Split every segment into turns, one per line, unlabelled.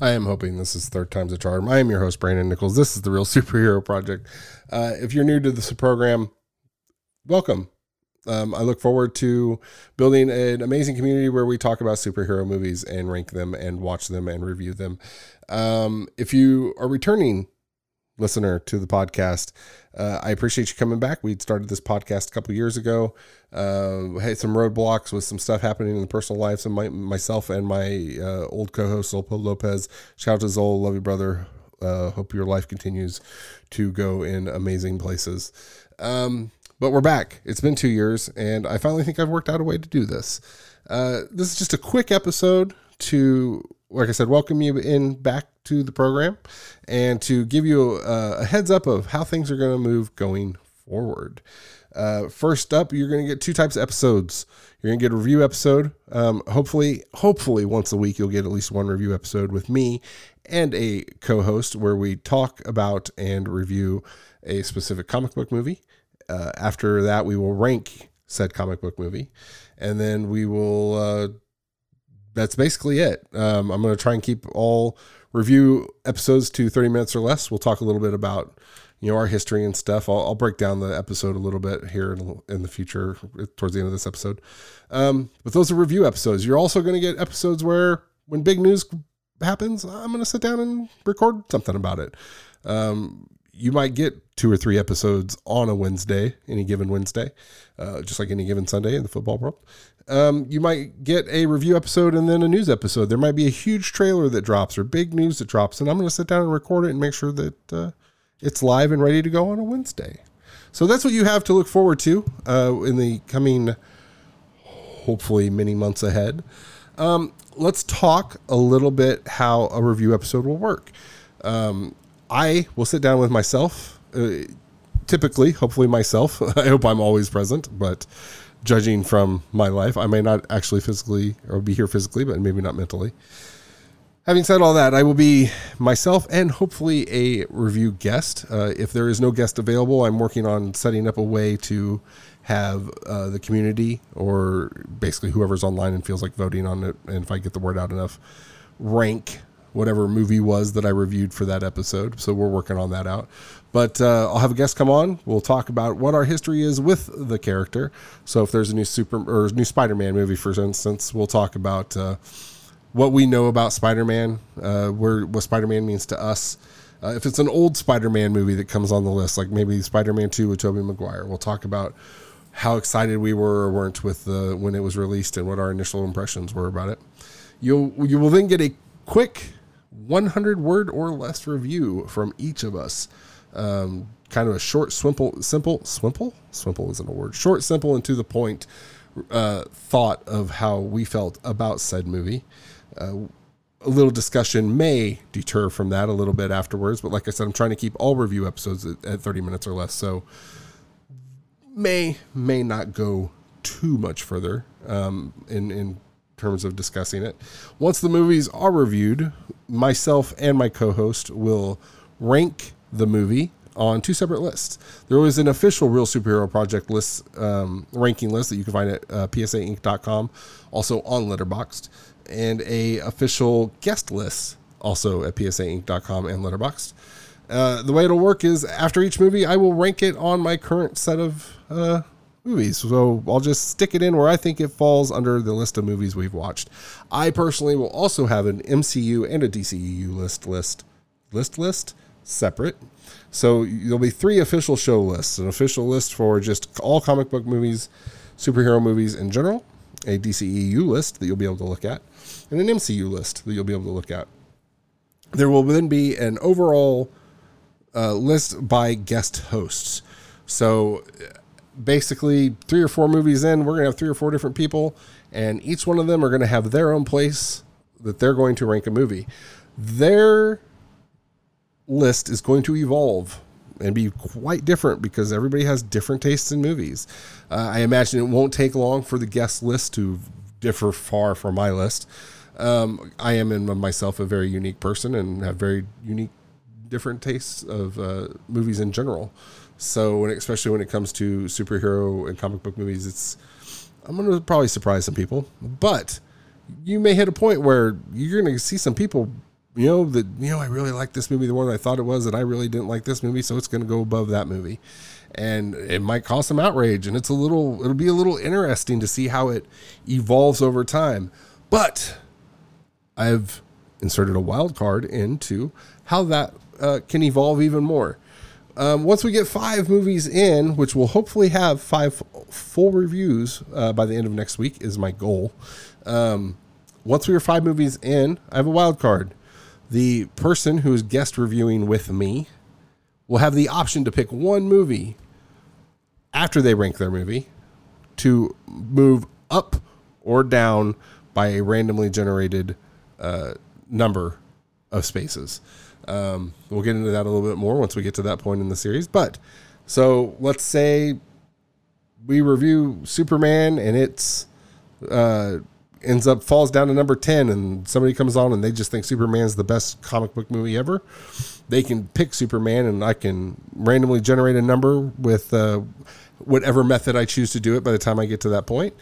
I am hoping this is third time's a charm. I am your host, Brandon Nichols. This is the Reel Superhero Project. Uh, if you're new to this program, welcome. Um, I look forward to building an amazing community where we talk about superhero movies and rank them and watch them and review them. Um, if you are returning listener to the podcast, uh, I appreciate you coming back. We started this podcast a couple years ago. Uh, had some roadblocks with some stuff happening in the personal lives of my, myself and my uh, old co-host Zolpo Lopez. Shout out to Zol, love you, brother. Uh, hope your life continues to go in amazing places. Um, but we're back. It's been two years, and I finally think I've worked out a way to do this. Uh, this is just a quick episode to, like I said, welcome you in back to the program and to give you a, a heads up of how things are going to move going forward. Uh, first up, you're going to get two types of episodes. You're going to get a review episode. Um, hopefully, hopefully once a week you'll get at least one review episode with me and a co-host where we talk about and review a specific comic book movie. Uh, after that, we will rank said comic book movie, and then we will. Uh, that's basically it. Um, I'm going to try and keep all review episodes to 30 minutes or less. We'll talk a little bit about you know our history and stuff. I'll, I'll break down the episode a little bit here in, in, the future towards the end of this episode. Um, but those are review episodes. You're also going to get episodes where when big news happens, I'm going to sit down and record something about it. Um, you might get two or three episodes on a Wednesday, any given Wednesday, uh, just like any given Sunday in the football world. Um, you might get a review episode and then a news episode. There might be a huge trailer that drops or big news that drops, and I'm going to sit down and record it and make sure that uh, it's live and ready to go on a Wednesday. So that's what you have to look forward to uh, in the coming, hopefully, many months ahead. Um, let's talk a little bit how a review episode will work. Um, I will sit down with myself, uh, typically, hopefully myself. I hope I'm always present, but judging from my life, I may not actually physically or be here physically, but maybe not mentally. Having said all that, I will be myself and hopefully a review guest. Uh, if there is no guest available, I'm working on setting up a way to have uh, the community or basically whoever's online and feels like voting on it, and if I get the word out enough, rank whatever movie was that I reviewed for that episode. So we're working on that out. But uh, I'll have a guest come on. We'll talk about what our history is with the character. So if there's a new super or new Spider-Man movie, for instance, we'll talk about uh, what we know about Spider-Man, uh, where what Spider-Man means to us. Uh, if it's an old Spider-Man movie that comes on the list, like maybe Spider-Man 2 with Tobey Maguire, we'll talk about how excited we were or weren't with the when it was released and what our initial impressions were about it. You'll you will then get a quick 100 word or less review from each of us. Um, kind of a short, simple, simple, simple, simple isn't a word. Short, simple, and to the point uh, thought of how we felt about said movie. Uh, a little discussion may deter from that a little bit afterwards, but like I said, I'm trying to keep all review episodes at, at 30 minutes or less, so may may not go too much further um, in in terms of discussing it. Once the movies are reviewed, myself and my co-host will rank the movie on two separate lists. There is an official Reel Superhero Project list um, ranking list that you can find at uh, psaink.com, also on Letterboxd, and a official guest list also at psaink.com and Letterboxd. Uh, the way it'll work is after each movie, I will rank it on my current set of uh, movies. So I'll just stick it in where I think it falls under the list of movies we've watched. I personally will also have an MCU and a DCEU list list list list separate. So there'll be three official show lists: an official list for just all comic book movies, superhero movies in general, a DCEU list that you'll be able to look at, and an MCU list that you'll be able to look at. There will then be an overall uh, list by guest hosts. So basically three or four movies in, we're going to have three or four different people, and each one of them are going to have their own place that they're going to rank a movie. Their list is going to evolve and be quite different because everybody has different tastes in movies. Uh, I imagine it won't take long for the guest list to differ far from my list. Um, I am in myself a very unique person and have very unique, different tastes of uh, movies in general. So, when, especially when it comes to superhero and comic book movies, it's I'm going to probably surprise some people, but you may hit a point where you're going to see some people you know that you know I really like this movie the more than I thought it was, and I really didn't like this movie, so it's going to go above that movie, and it might cause some outrage, and it's a little it'll be a little interesting to see how it evolves over time, but I've inserted a wild card into how that uh, can evolve even more. Um, once we get five movies in, which we'll hopefully have five full reviews uh, by the end of next week, is my goal. Um, once we are five movies in, I have a wild card. The person who is guest reviewing with me will have the option to pick one movie after they rank their movie to move up or down by a randomly generated uh, number of spaces. Um, we'll get into that a little bit more once we get to that point in the series. But so let's say we review Superman and it's uh, ends up falls down to number 10 and somebody comes on and they just think Superman's the best comic book movie ever. They can pick Superman and I can randomly generate a number with uh, whatever method I choose to do it by the time I get to that.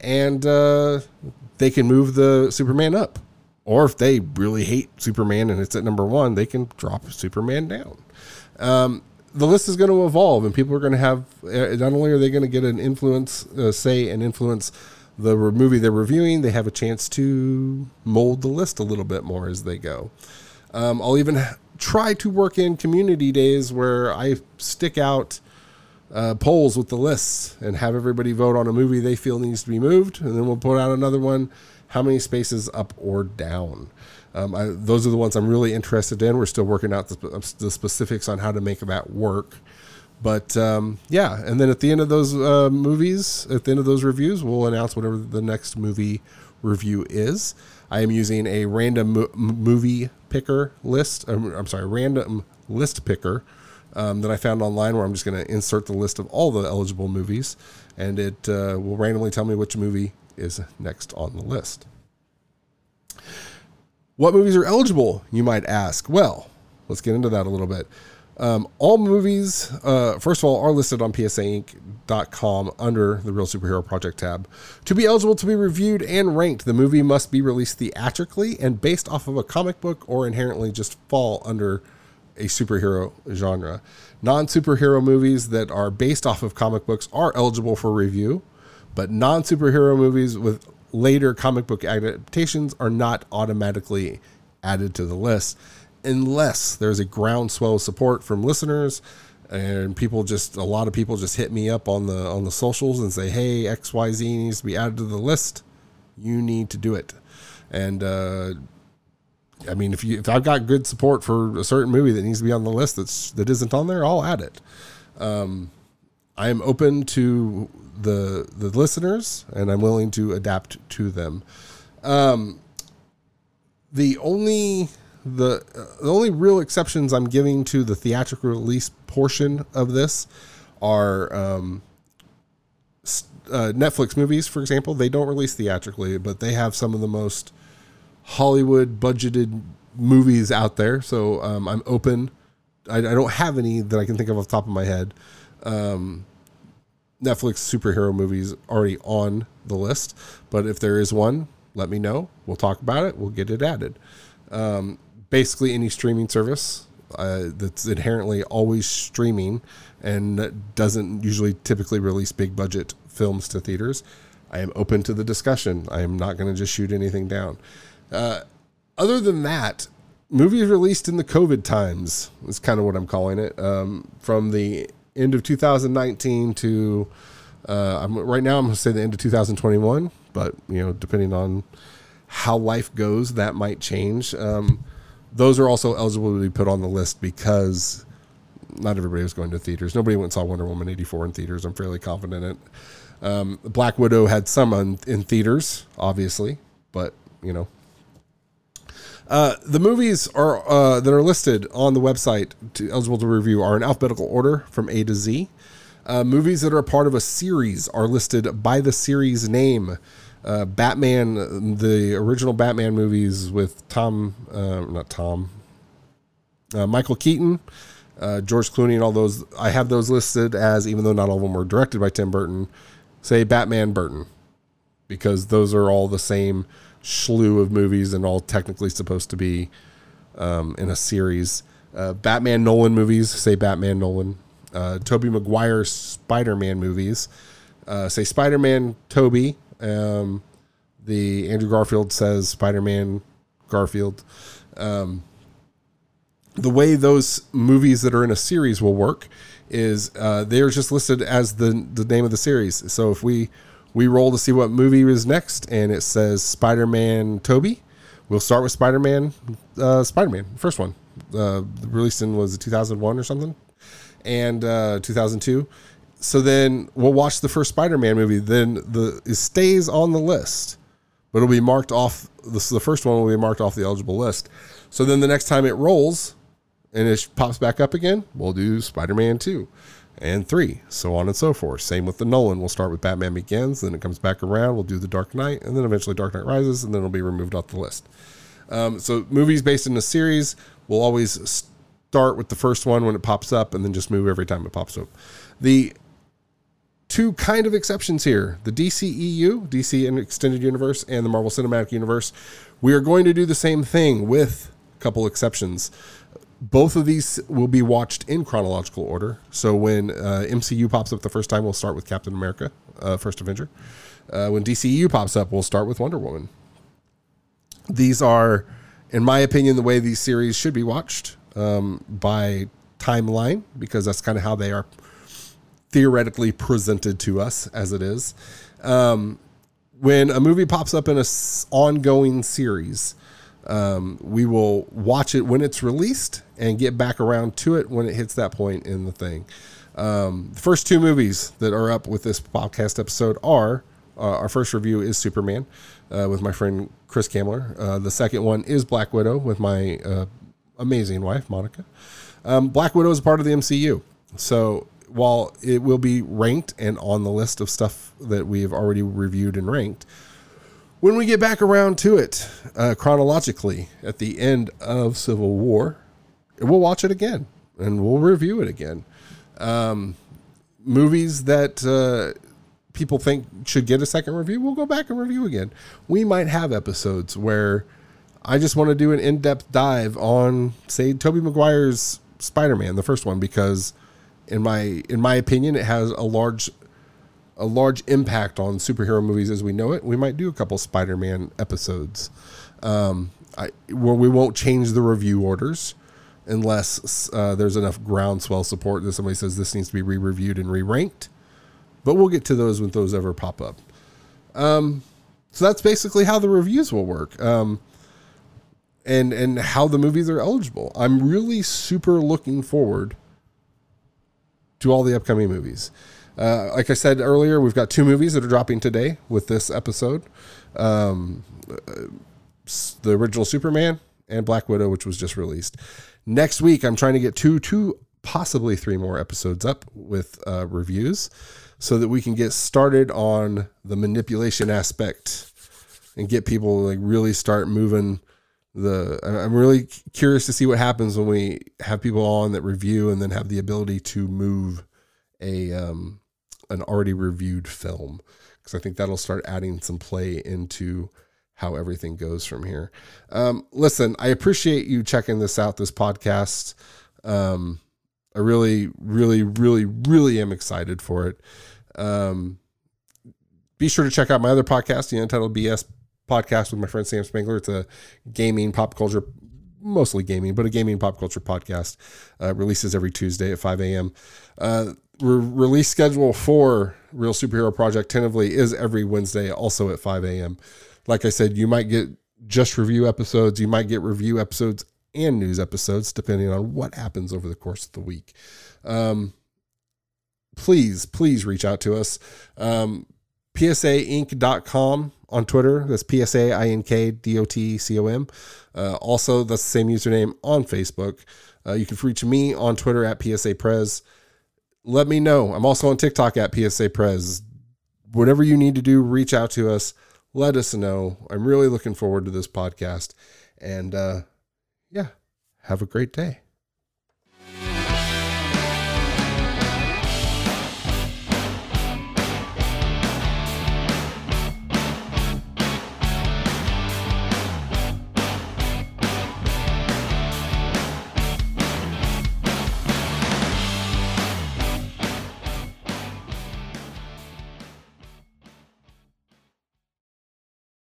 And uh, they can move the Superman up or if they really hate Superman and it's at number one, they can drop Superman down. Um, the list is going to evolve, and people are going to have uh, not only are they going to get an influence, uh, say, and influence the movie they're reviewing, they have a chance to mold the list a little bit more as they go. Um, I'll even try to work in community days where I stick out uh, polls with the lists and have everybody vote on a movie they feel needs to be moved, and then we'll put out another one how many spaces up or down. Um, I, those are the ones I'm really interested in. We're still working out the, the specifics on how to make that work. But um, yeah, and then at the end of those uh, movies, at the end of those reviews, we'll announce whatever the next movie review is. I am using a random mo- movie picker list. Um, I'm sorry, random list picker um, that I found online where I'm just going to insert the list of all the eligible movies, and it uh, will randomly tell me which movie is next on the list. What movies are eligible, you might ask? Well, let's get into that a little bit. Um, all movies, uh, first of all, are listed on psaink.com under the Reel Superhero Project tab. To be eligible to be reviewed and ranked, the movie must be released theatrically and based off of a comic book or inherently just fall under a superhero genre. Non superhero movies that are based off of comic books are eligible for review. But non superhero movies with later comic book adaptations are not automatically added to the list unless there's a groundswell of support from listeners and people just a lot of people just hit me up on the on the socials and say hey xyz needs to be added to the list you need to do it and uh, i mean if you if i've got good support for a certain movie that needs to be on the list that's that isn't on there i'll add it um, i am open to the the listeners, and I'm willing to adapt to them. Um, the only the uh, the only real exceptions I'm giving to the theatrical release portion of this are um, uh, Netflix movies, for example. They don't release theatrically, but they have some of the most Hollywood budgeted movies out there. So um, I'm open. I, I, don't have any that I can think of off the top of my head. Um, Netflix superhero movies already on the list, but if there is one, let me know. We'll talk about it. We'll get it added. Um, basically, any streaming service uh, that's inherently always streaming and doesn't usually typically release big budget films to theaters, I am open to the discussion. I am not going to just shoot anything down. Uh, other than that, movies released in the COVID times is kind of what I'm calling it. Um, from the end of 2019 to uh, right now. I'm going to say the end of 2021, but you know, depending on how life goes, that might change. Um, those are also eligible to be put on the list because not everybody was going to theaters. Nobody went and saw Wonder Woman 84 in theaters. I'm fairly confident it. Um, Black Widow had some in, in theaters, obviously, but you know, uh, the movies are uh, that are listed on the website to, eligible to review are in alphabetical order from A to Z. Uh, movies that are part of a series are listed by the series name. Uh, Batman, the original Batman movies with Tom, uh, not Tom, Michael Keaton, George Clooney, and all those. I have those listed as, even though not all of them were directed by Tim Burton, say Batman Burton, because those are all the same slew of movies and all technically supposed to be um, in a series. Uh, Batman Nolan movies, say Batman Nolan. Uh, Tobey Maguire Spider Man movies, uh, say Spider Man Toby. Um, the Andrew Garfield says Spider Man Garfield. Um, the way those movies that are in a series will work is uh, they're just listed as the the name of the series. So if we we roll to see what movie is next, and it says Spider Man Toby. we'll start with Spider Man uh, Spider Man first one. Uh, released in was it 2001 or something, and uh, 2002. So then we'll watch the first Spider Man movie. Then the it stays on the list, but it'll be marked off. This the first one will be marked off the eligible list. So then the next time it rolls, and it pops back up again, we'll do Spider Man 2 and 3, so on and so forth. Same with the Nolan. We'll start with Batman Begins, then it comes back around, we'll do The Dark Knight, and then eventually Dark Knight Rises, and then it'll be removed off the list. Um, so movies based in a series will always start with the first one when it pops up and then just move every time it pops up. The two kind of exceptions here the DCEU, DC and Extended Universe, and the Marvel Cinematic Universe. We are going to do the same thing with a couple exceptions both of these will be watched in chronological order. So when uh, MCU pops up the first time, we'll start with Captain America, uh, First Avenger. Uh, when DCU pops up, we'll start with Wonder Woman. These are, in my opinion, the way these series should be watched um, by timeline because that's kind of how they are theoretically presented to us as it is. Um, when a movie pops up in a s- ongoing series, um, we will watch it when it's released and get back around to it when it hits that point in the thing. Um, the first two movies that are up with this podcast episode are uh, our first review is Superman uh, with my friend Chris Kamler. Uh, the second one is Black Widow with my uh, amazing wife, Monica. Um, Black Widow is part of the MCU. So while it will be ranked and on the list of stuff that we have already reviewed and ranked, when we get back around to it uh, chronologically at the end of Civil War, we'll watch it again and we'll review it again. Um, movies that uh, people think should get a second review, we'll go back and review again. We might have episodes where I just want to do an in depth dive on, say, Tobey Maguire's Spider Man, the first one, because in my in my opinion, it has a large a large impact on superhero movies as we know it. We might do a couple Spider Man episodes. Um, I, where we won't change the review orders unless uh, there's enough groundswell support that somebody says this needs to be re-reviewed and re-ranked. But we'll get to those when those ever pop up. Um, so that's basically how the reviews will work, um, and and how the movies are eligible. I'm really super looking forward to all the upcoming movies. Uh, like I said earlier, we've got two movies that are dropping today with this episode. Um, the original Superman and Black Widow, which was just released. Next week, I'm trying to get two, two, possibly three more episodes up with uh, reviews so that we can get started on the manipulation aspect and get people like really start moving the I'm really curious to see what happens when we have people on that review and then have the ability to move a um an already reviewed film because I think that'll start adding some play into how everything goes from here. Um, listen, I appreciate you checking this out, this podcast. Um, I really, really, really, really am excited for it. Um, be sure to check out my other podcast, the Untitled BS podcast with my friend Sam Spangler. It's a gaming pop culture, mostly gaming, but a gaming pop culture podcast. Uh, releases every Tuesday at 5 a.m. Uh, release schedule for Reel Superhero Project tentatively is every Wednesday, also at 5 a.m. Like I said, you might get just review episodes, you might get review episodes and news episodes, depending on what happens over the course of the week. Um, please, please reach out to us. Um, PSAink.com on Twitter. That's P S A I N K D O T C O M. Uh, also, that's the same username on Facebook. Uh, you can reach me on Twitter at PSA Prez. Let me know. I'm also on TikTok at PSA Prez. Whatever you need to do, reach out to us. Let us know. I'm really looking forward to this podcast. And uh, yeah, have a great day.